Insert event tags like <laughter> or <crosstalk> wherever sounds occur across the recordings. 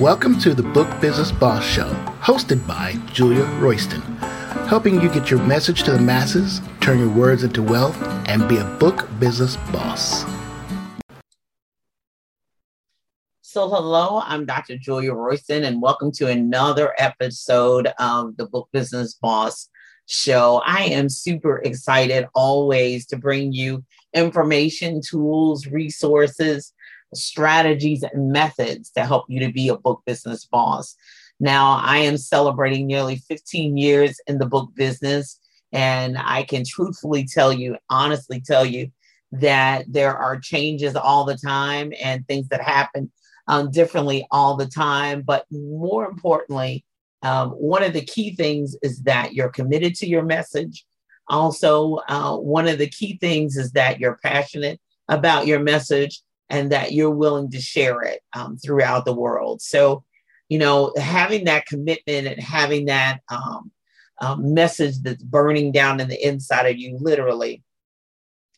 Welcome to the Book Business Boss Show, hosted by Julia Royston, helping you get your message to the masses, turn your words into wealth, and be a book business boss. So, hello, I'm Dr. Julia Royston, and welcome to another episode of the Book Business Boss Show. I am super excited always to bring you information, tools, resources strategies and methods to help you to be a book business boss. Now, I am celebrating nearly 15 years in the book business, and I can truthfully tell you, honestly tell you, that there are changes all the time and things that happen um, differently all the time. But more importantly, um, one of the key things is that you're committed to your message. Also, uh, one of the key things is that you're passionate about your message and that you're willing to share it um, throughout the world. So, you know, having that commitment and having that um, um, message that's burning down in the inside of you, literally,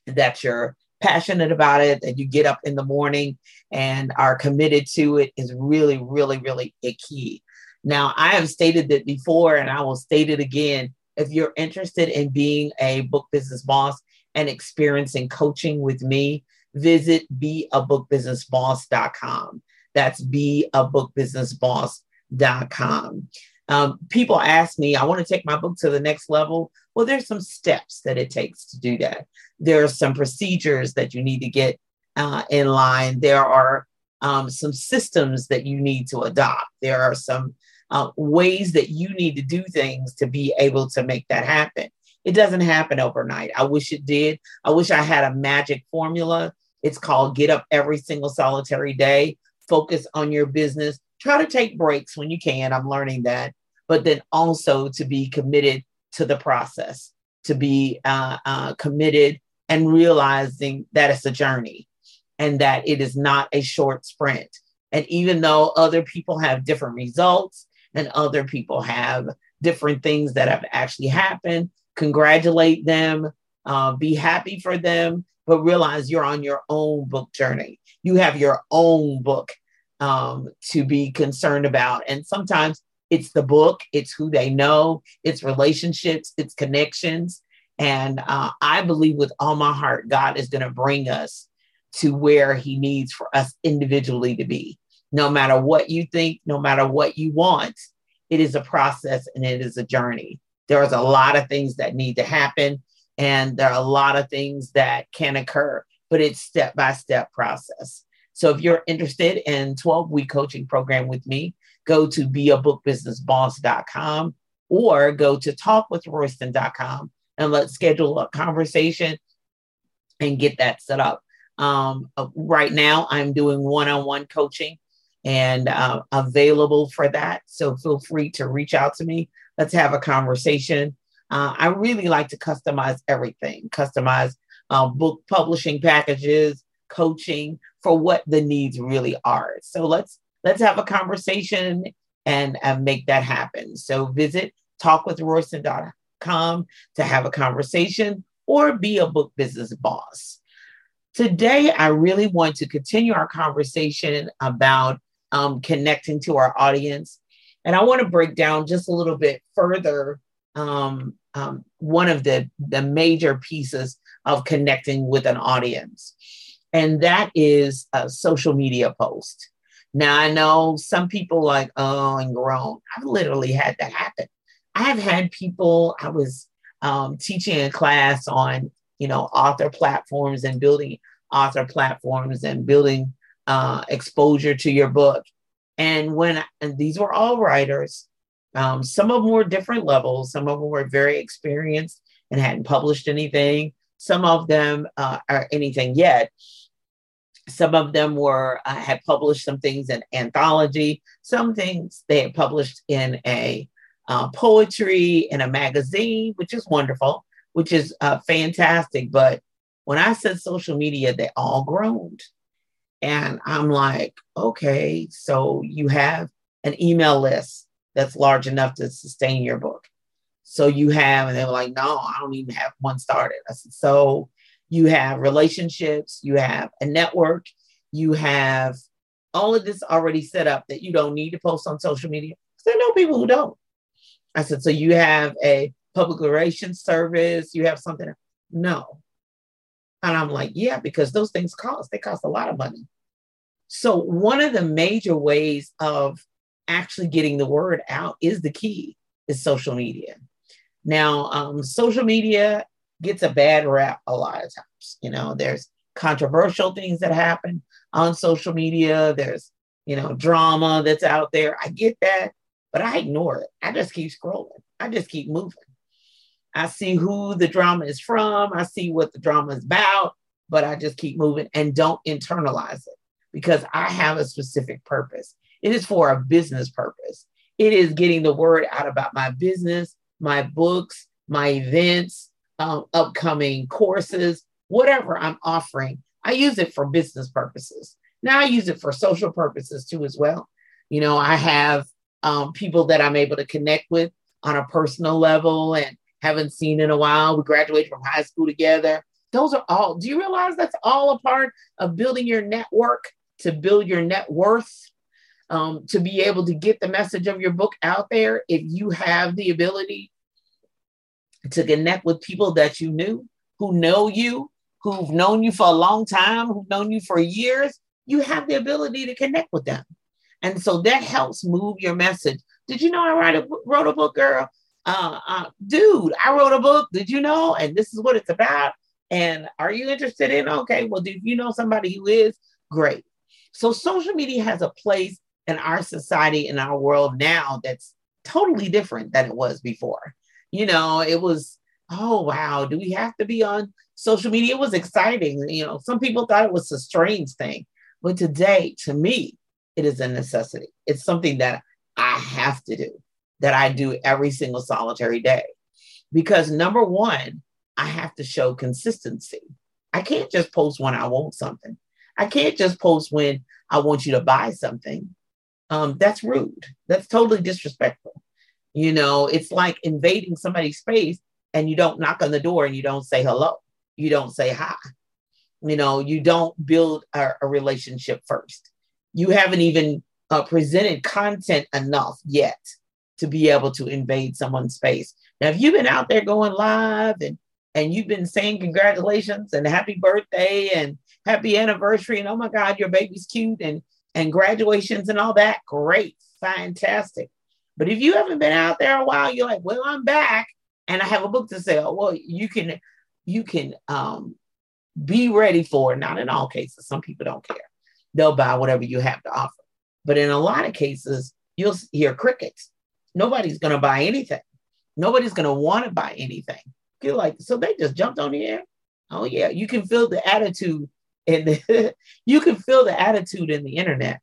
that you're passionate about it, that you get up in the morning and are committed to it is really, really, really a key. Now, I have stated that before, and I will state it again. If you're interested in being a book business boss and experiencing coaching with me, visit beabookbusinessboss.com. That's beabookbusinessboss.com. Um, people ask me, I want to take my book to the next level. Well, there's some steps that it takes to do that. There are some procedures that you need to get uh, in line. There are um, some systems that you need to adopt. There are some uh, ways that you need to do things to be able to make that happen. It doesn't happen overnight. I wish it did. I wish I had a magic formula it's called Get Up Every Single Solitary Day. Focus on your business. Try to take breaks when you can. I'm learning that. But then also to be committed to the process, to be uh, uh, committed and realizing that it's a journey and that it is not a short sprint. And even though other people have different results and other people have different things that have actually happened, congratulate them, uh, be happy for them, but realize you're on your own book journey. You have your own book um, to be concerned about. And sometimes it's the book, it's who they know, it's relationships, it's connections. And uh, I believe with all my heart, God is going to bring us to where He needs for us individually to be. No matter what you think, no matter what you want, it is a process and it is a journey. There's a lot of things that need to happen and there are a lot of things that can occur but it's step by step process. So if you're interested in 12 week coaching program with me go to beabookbusinessboss.com or go to talkwithroyston.com and let's schedule a conversation and get that set up. Um, uh, right now i'm doing one-on-one coaching and uh, available for that. So feel free to reach out to me. Let's have a conversation uh, I really like to customize everything, customize uh, book publishing packages, coaching for what the needs really are. So let's let's have a conversation and, and make that happen. So visit talkwithroyston.com to have a conversation or be a book business boss. Today, I really want to continue our conversation about um, connecting to our audience. And I want to break down just a little bit further um, um, one of the, the major pieces of connecting with an audience, and that is a social media post. Now, I know some people like, oh, and grown. I've literally had that happen. I have had people, I was um, teaching a class on, you know, author platforms and building author platforms and building uh, exposure to your book. And when, and these were all writers, um, some of them were different levels. Some of them were very experienced and hadn't published anything. Some of them uh, are anything yet. Some of them were uh, had published some things in anthology. Some things they had published in a uh, poetry in a magazine, which is wonderful, which is uh, fantastic. But when I said social media, they all groaned. And I'm like, okay, so you have an email list that's large enough to sustain your book. So you have, and they were like, no, I don't even have one started. I said, so you have relationships, you have a network, you have all of this already set up that you don't need to post on social media? There no people who don't. I said, so you have a public relations service, you have something. No. And I'm like, yeah, because those things cost. They cost a lot of money. So one of the major ways of actually getting the word out is the key is social media. Now, um, social media gets a bad rap a lot of times. You know, there's controversial things that happen on social media. There's, you know, drama that's out there. I get that, but I ignore it. I just keep scrolling. I just keep moving. I see who the drama is from. I see what the drama is about, but I just keep moving and don't internalize it because I have a specific purpose. It is for a business purpose. It is getting the word out about my business, my books, my events, um, upcoming courses, whatever I'm offering. I use it for business purposes. Now I use it for social purposes too, as well. You know, I have um, people that I'm able to connect with on a personal level and haven't seen in a while. We graduated from high school together. Those are all, do you realize that's all a part of building your network to build your net worth? Um, to be able to get the message of your book out there, if you have the ability to connect with people that you knew, who know you, who've known you for a long time, who've known you for years, you have the ability to connect with them. And so that helps move your message. Did you know I write a, wrote a book, girl? Uh, uh, dude, I wrote a book. Did you know? And this is what it's about. And are you interested in? Okay, well, do you know somebody who is? Great. So social media has a place in our society, in our world now that's totally different than it was before. You know, it was, oh, wow, do we have to be on social media? It was exciting. You know, some people thought it was a strange thing. But today, to me, it is a necessity. It's something that I have to do, that I do every single solitary day. Because number one, I have to show consistency. I can't just post when I want something. I can't just post when I want you to buy something. Um, that's rude. That's totally disrespectful. You know, it's like invading somebody's space and you don't knock on the door and you don't say hello. You don't say hi. You know, you don't build a, a relationship first you haven't even uh, presented content enough yet to be able to invade someone's space. Now, if you've been out there going live and and you've been saying congratulations and happy birthday and happy anniversary and oh my God, your baby's cute and and graduations and all that, great, fantastic. But if you haven't been out there a while, you're like, well, I'm back and I have a book to sell. Well, you can you can um, be ready for it. Not in all cases. Some people don't care they'll buy whatever you have to offer. But in a lot of cases, you'll hear crickets. Nobody's going to buy anything. Nobody's going to want to buy anything. You're like, so they just jumped on the air. Oh yeah, you can feel the attitude and <laughs> you can feel the attitude in the internet.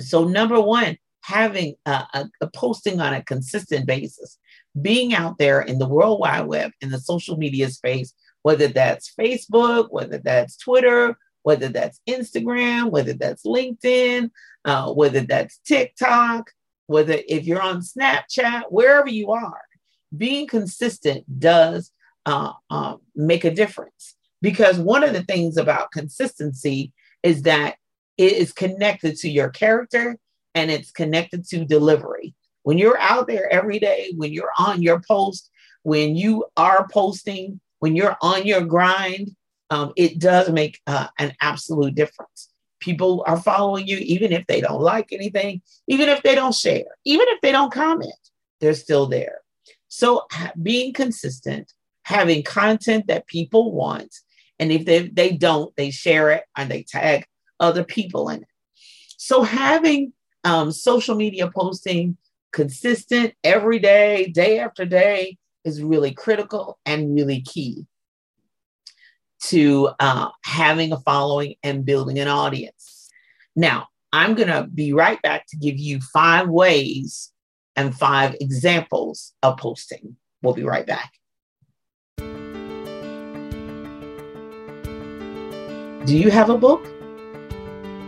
So number one, having a, a, a posting on a consistent basis, being out there in the World Wide Web in the social media space, whether that's Facebook, whether that's Twitter, whether that's Instagram, whether that's LinkedIn, uh, whether that's TikTok, whether if you're on Snapchat, wherever you are, being consistent does uh, uh, make a difference. Because one of the things about consistency is that it is connected to your character and it's connected to delivery. When you're out there every day, when you're on your post, when you are posting, when you're on your grind, um, it does make uh, an absolute difference. People are following you, even if they don't like anything, even if they don't share, even if they don't comment, they're still there. So being consistent, having content that people want, and if they, they don't, they share it and they tag other people in it. So having um, social media posting consistent every day, day after day, is really critical and really key to uh, having a following and building an audience. Now, I'm going to be right back to give you five ways and five examples of posting. We'll be right back. Do you have a book?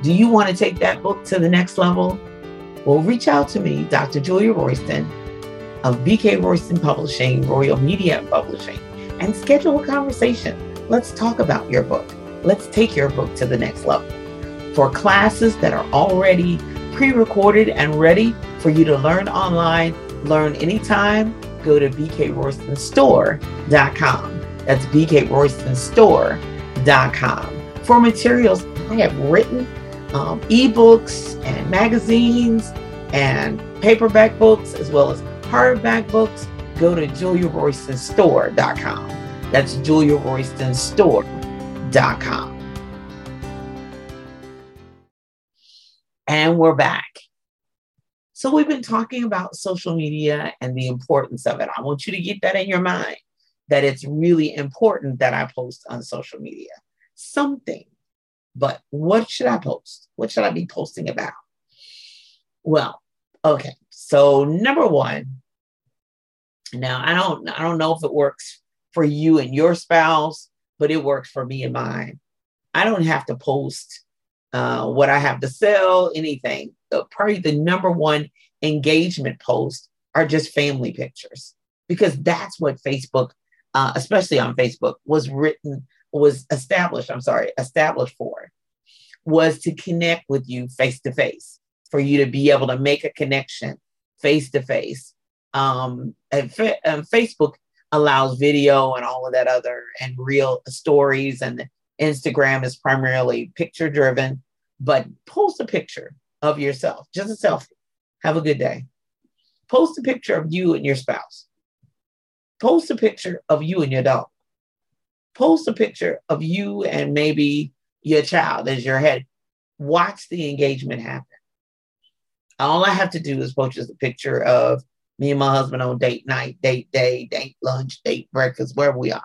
Do you want to take that book to the next level? Well, reach out to me, Dr. Julia Royston of BK Royston Publishing, Royal Media Publishing, and schedule a conversation Let's talk about your book. Let's take your book to the next level. For classes that are already pre recorded and ready for you to learn online, learn anytime, go to bkroystonstore.com. That's bkroystonstore.com. For materials, I have written um, ebooks and magazines and paperback books as well as hardback books. Go to juliaroystonstore.com. That's juliaroystonstore.com. And we're back. So, we've been talking about social media and the importance of it. I want you to get that in your mind that it's really important that I post on social media something. But what should I post? What should I be posting about? Well, okay. So, number one, now I don't I don't know if it works for you and your spouse, but it works for me and mine. I don't have to post uh, what I have to sell, anything. Probably the number one engagement post are just family pictures because that's what Facebook, uh, especially on Facebook, was written, was established. I'm sorry, established for was to connect with you face to face, for you to be able to make a connection face to face. And Facebook allows video and all of that other and real stories and Instagram is primarily picture driven, but post a picture of yourself, just a selfie. Have a good day. Post a picture of you and your spouse. Post a picture of you and your dog. Post a picture of you and maybe your child as your head. Watch the engagement happen. All I have to do is post just a picture of me and my husband on date night, date day, date lunch, date breakfast, wherever we are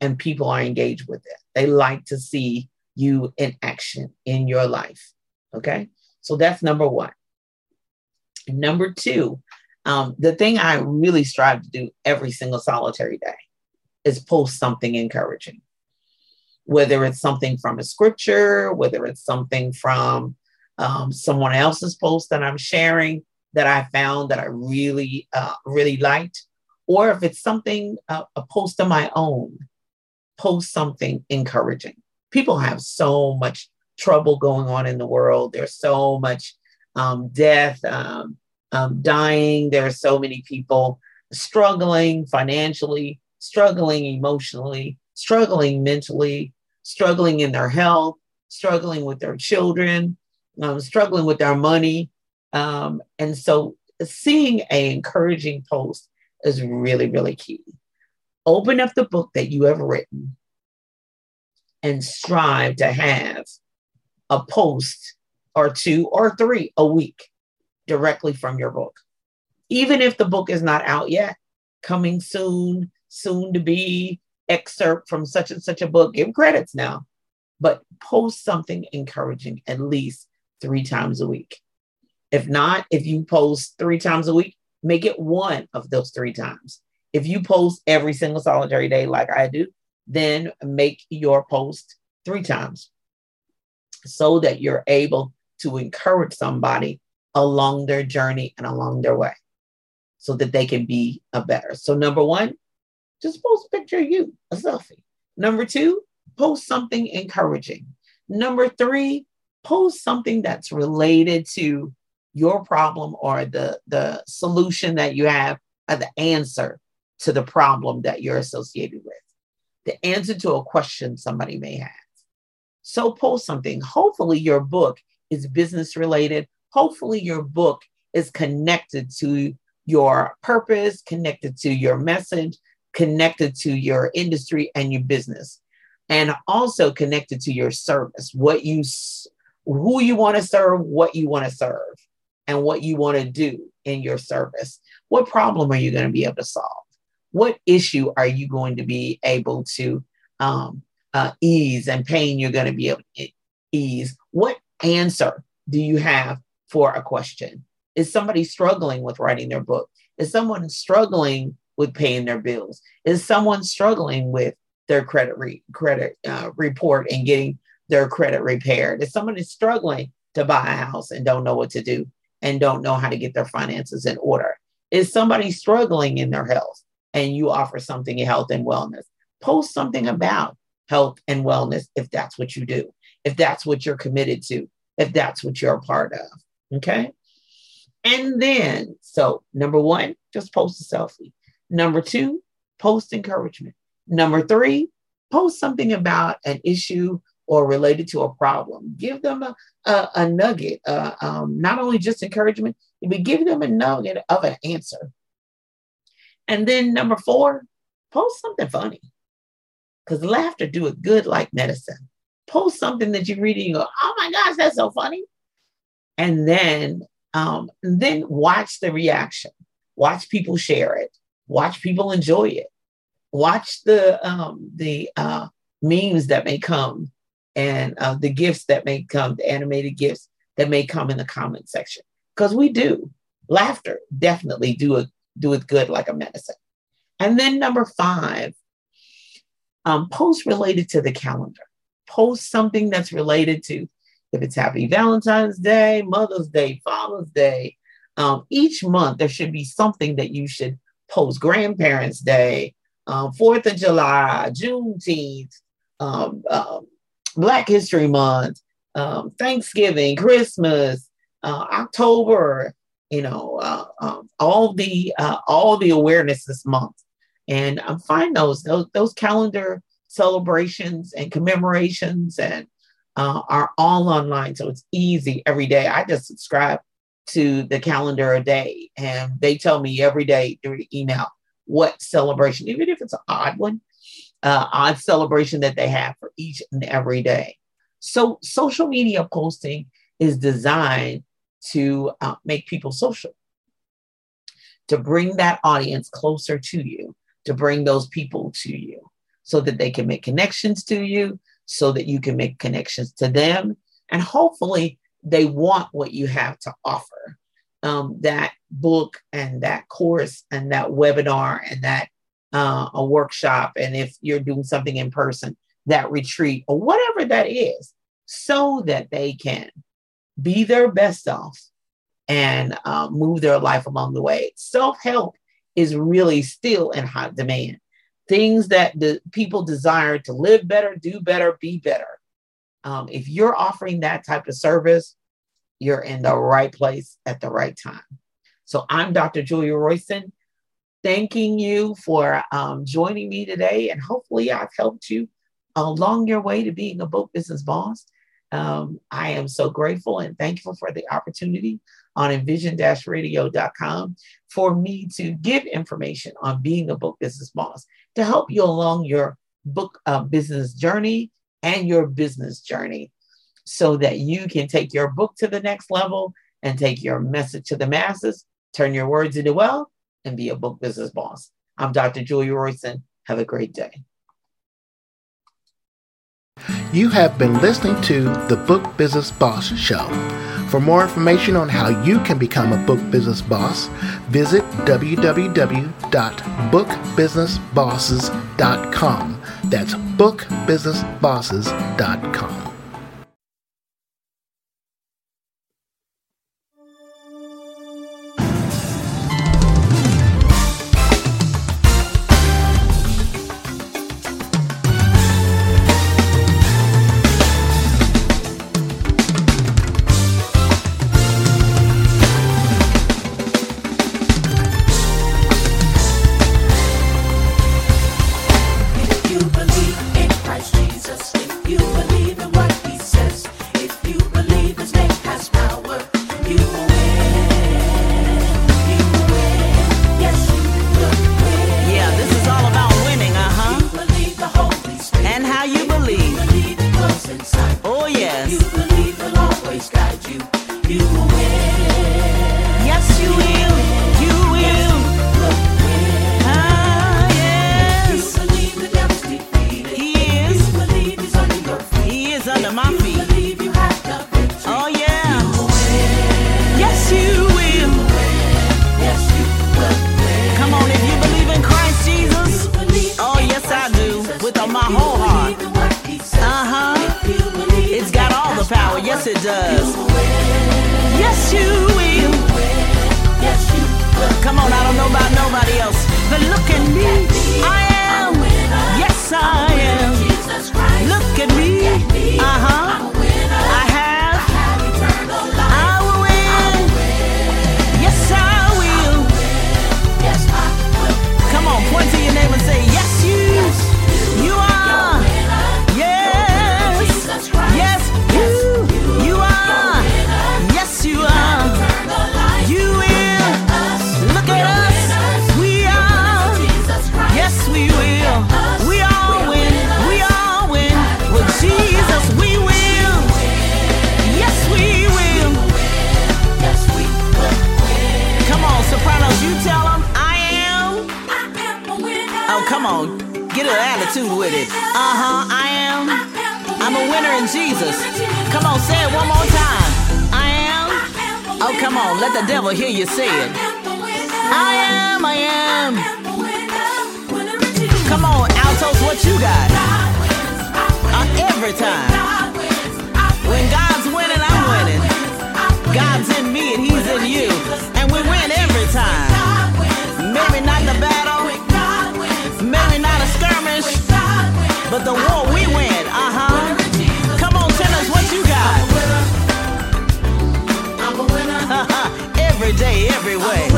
and people are engaged with it. They like to see you in action in your life. Okay. So that's number one. Number two, um, the thing I really strive to do every single solitary day is post something encouraging, whether it's something from a scripture, whether it's something from um, someone else's post that I'm sharing that I found that I really, uh, really liked, or if it's something, uh, a post of my own post something encouraging. People have so much trouble going on in the world. There's so much um, death, um, um, dying. There are so many people struggling financially, struggling emotionally, struggling mentally, struggling in their health, struggling with their children, um, struggling with their money. Um, and so seeing an encouraging post is really, really key open up the book that you have written and strive to have a post or two or three a week directly from your book. Even if the book is not out yet, coming soon, soon to be, excerpt from such and such a book, give credits now, but post something encouraging at least three times a week. If not, if you post three times a week, make it one of those three times. If you post every single solitary day like I do, then make your post three times so that you're able to encourage somebody along their journey and along their way so that they can be a better. So, number one, just post a picture of you, a selfie. Number two, post something encouraging. Number three, post something that's related to your problem or the, the solution that you have or the answer to the problem that you're associated with, the answer to a question somebody may have. So post something. Hopefully, your book is business related. Hopefully, your book is connected to your purpose, connected to your message, connected to your industry and your business, and also connected to your service, what you, who you want to serve, what you want to serve, and what you want to do in your service. What problem are you going to be able to solve? what issue are you going to be able to um, uh, ease and pain you're going to be able to ease? What answer do you have for a question? Is somebody struggling with writing their book? Is someone struggling with paying their bills? Is someone struggling with their credit re- credit uh, report and getting their credit repaired? Is somebody struggling to buy a house and don't know what to do and don't know how to get their finances in order? Is somebody struggling in their health? and you offer something in health and wellness. Post something about health and wellness if that's what you do. if that's what you're committed to, if that's what you're a part of. Okay. And then, so number one, just post a selfie. Number two, post encouragement. Number three, post something about an issue or related to a problem. Give them a, a, a nugget, uh, um, not only just encouragement, but give them a nugget of an answer. And then number four, post something funny. Because laughter do it good like medicine. Post something that you read and you go, oh my gosh, that's so funny. And then um, then watch the reaction. Watch people share it. Watch people enjoy it. Watch the um, the uh, memes that may come and uh, the gifts that may come, the animated gifts that may come in the comment section. Because we do laughter definitely do it do it good like a medicine. And then number five, um, post related to the calendar. Post something that's related to if it's Happy Valentine's Day, Mother's Day, Father's Day. Um, each month there should be something that you should post. Grandparents' Day, um, Fourth of July, Juneteenth, um, um, Black History Month, um, Thanksgiving, Christmas, uh, October. You know, uh, um, all the uh, all the awareness this month, and um, find those those those calendar celebrations and commemorations and uh, are all online. So it's easy every day. I just subscribe to the calendar a day and they tell me every day through email what celebration, even if it's an odd one, uh, odd celebration that they have for each and every day. So social media posting is designed to uh, make people social, to bring that audience closer to you, to bring those people to you so that they can make connections to you, so that you can make connections to them. And hopefully, they want what you have to offer. Um, that book and that course and that webinar and that uh, a workshop, and if you're doing something in person, that retreat or whatever that is, so that they can be their best self and uh, move their life along the way. Self help is really still in high demand things that the people desire to live better, do better, be better. Um, if you're offering that type of service, you're in the right place at the right time. So I'm Dr. Julia Royston, thanking you for um, joining me today, and hopefully I've helped you along your way to being a book business boss. Um, I am so grateful and thankful for the opportunity on envision-radio.com for me to give information on being a book business boss to help you along your book uh, business journey and your business journey so that you can take your book to the next level and take your message to the masses, turn your words into wealth, and be a book business boss. I'm Dr. Julia Royston. Have a great day. You have been listening to the Book Business Boss Show. For more information on how you can become a book business boss, visit www.bookbusinessbosses.com. That's bookbusinessbosses.com. I am. Look at me. Come on, say it one more time. I am. Oh, come on, let the devil hear you say it. I am, I am. Come on, altos, what you got? Uh, every time. When God's winning, I'm winning. God's in me and He's in you. And we win every time. Maybe not the battle, maybe not a skirmish, but the war we win. Every day, every way.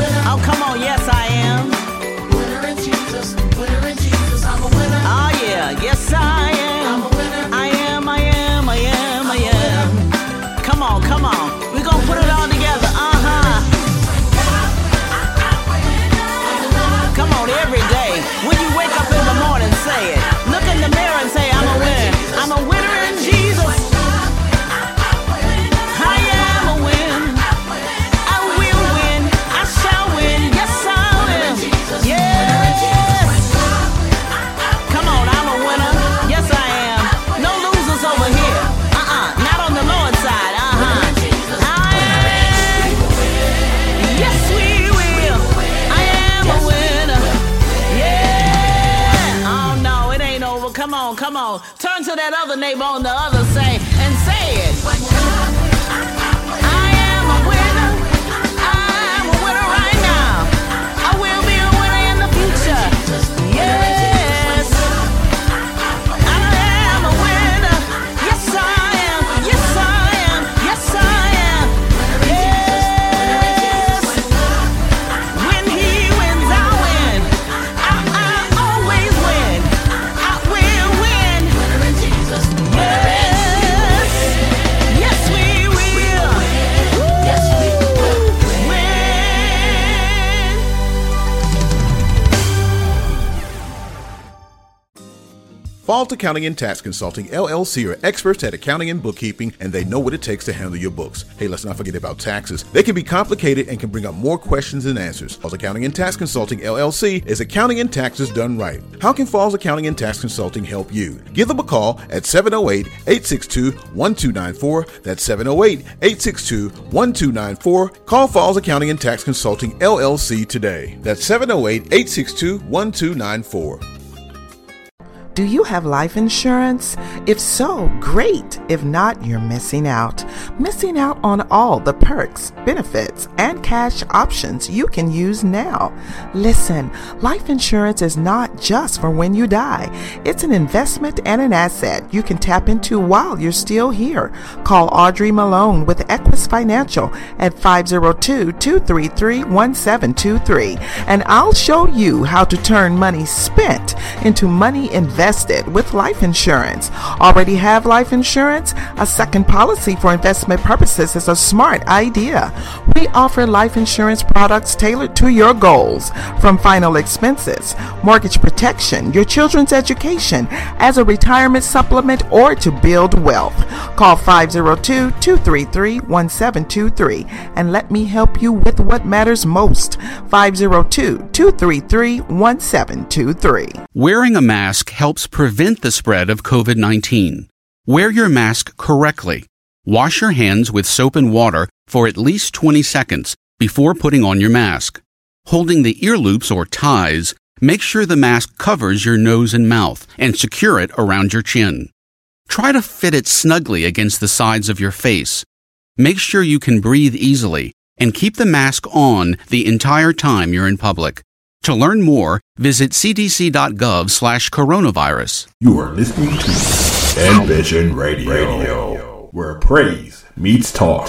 Turn to that other neighbor on the other side. say Falls Accounting and Tax Consulting LLC are experts at accounting and bookkeeping, and they know what it takes to handle your books. Hey, let's not forget about taxes. They can be complicated and can bring up more questions than answers. Falls Accounting and Tax Consulting LLC is accounting and taxes done right. How can Falls Accounting and Tax Consulting help you? Give them a call at 708 862 1294. That's 708 862 1294. Call Falls Accounting and Tax Consulting LLC today. That's 708 862 1294. Do you have life insurance? If so, great. If not, you're missing out. Missing out on all the perks, benefits, and cash options you can use now. Listen, life insurance is not just for when you die. It's an investment and an asset you can tap into while you're still here. Call Audrey Malone with Equus Financial at 502-233-1723 and I'll show you how to turn money spent into money invested with life insurance. Already have life insurance? A second policy for investment purposes is a smart idea. We offer life insurance products tailored to your goals, from final expenses, mortgage protection, your children's education, as a retirement supplement, or to build wealth. Call 502 233 1723 and let me help you with what matters most. 502 233 1723. Wearing a mask helps prevent the spread of COVID 19. Wear your mask correctly. Wash your hands with soap and water for at least 20 seconds before putting on your mask. Holding the ear loops or ties, make sure the mask covers your nose and mouth and secure it around your chin. Try to fit it snugly against the sides of your face. Make sure you can breathe easily and keep the mask on the entire time you're in public. To learn more, visit cdc.gov slash coronavirus. You are listening to Envision Radio, where praise meets talk.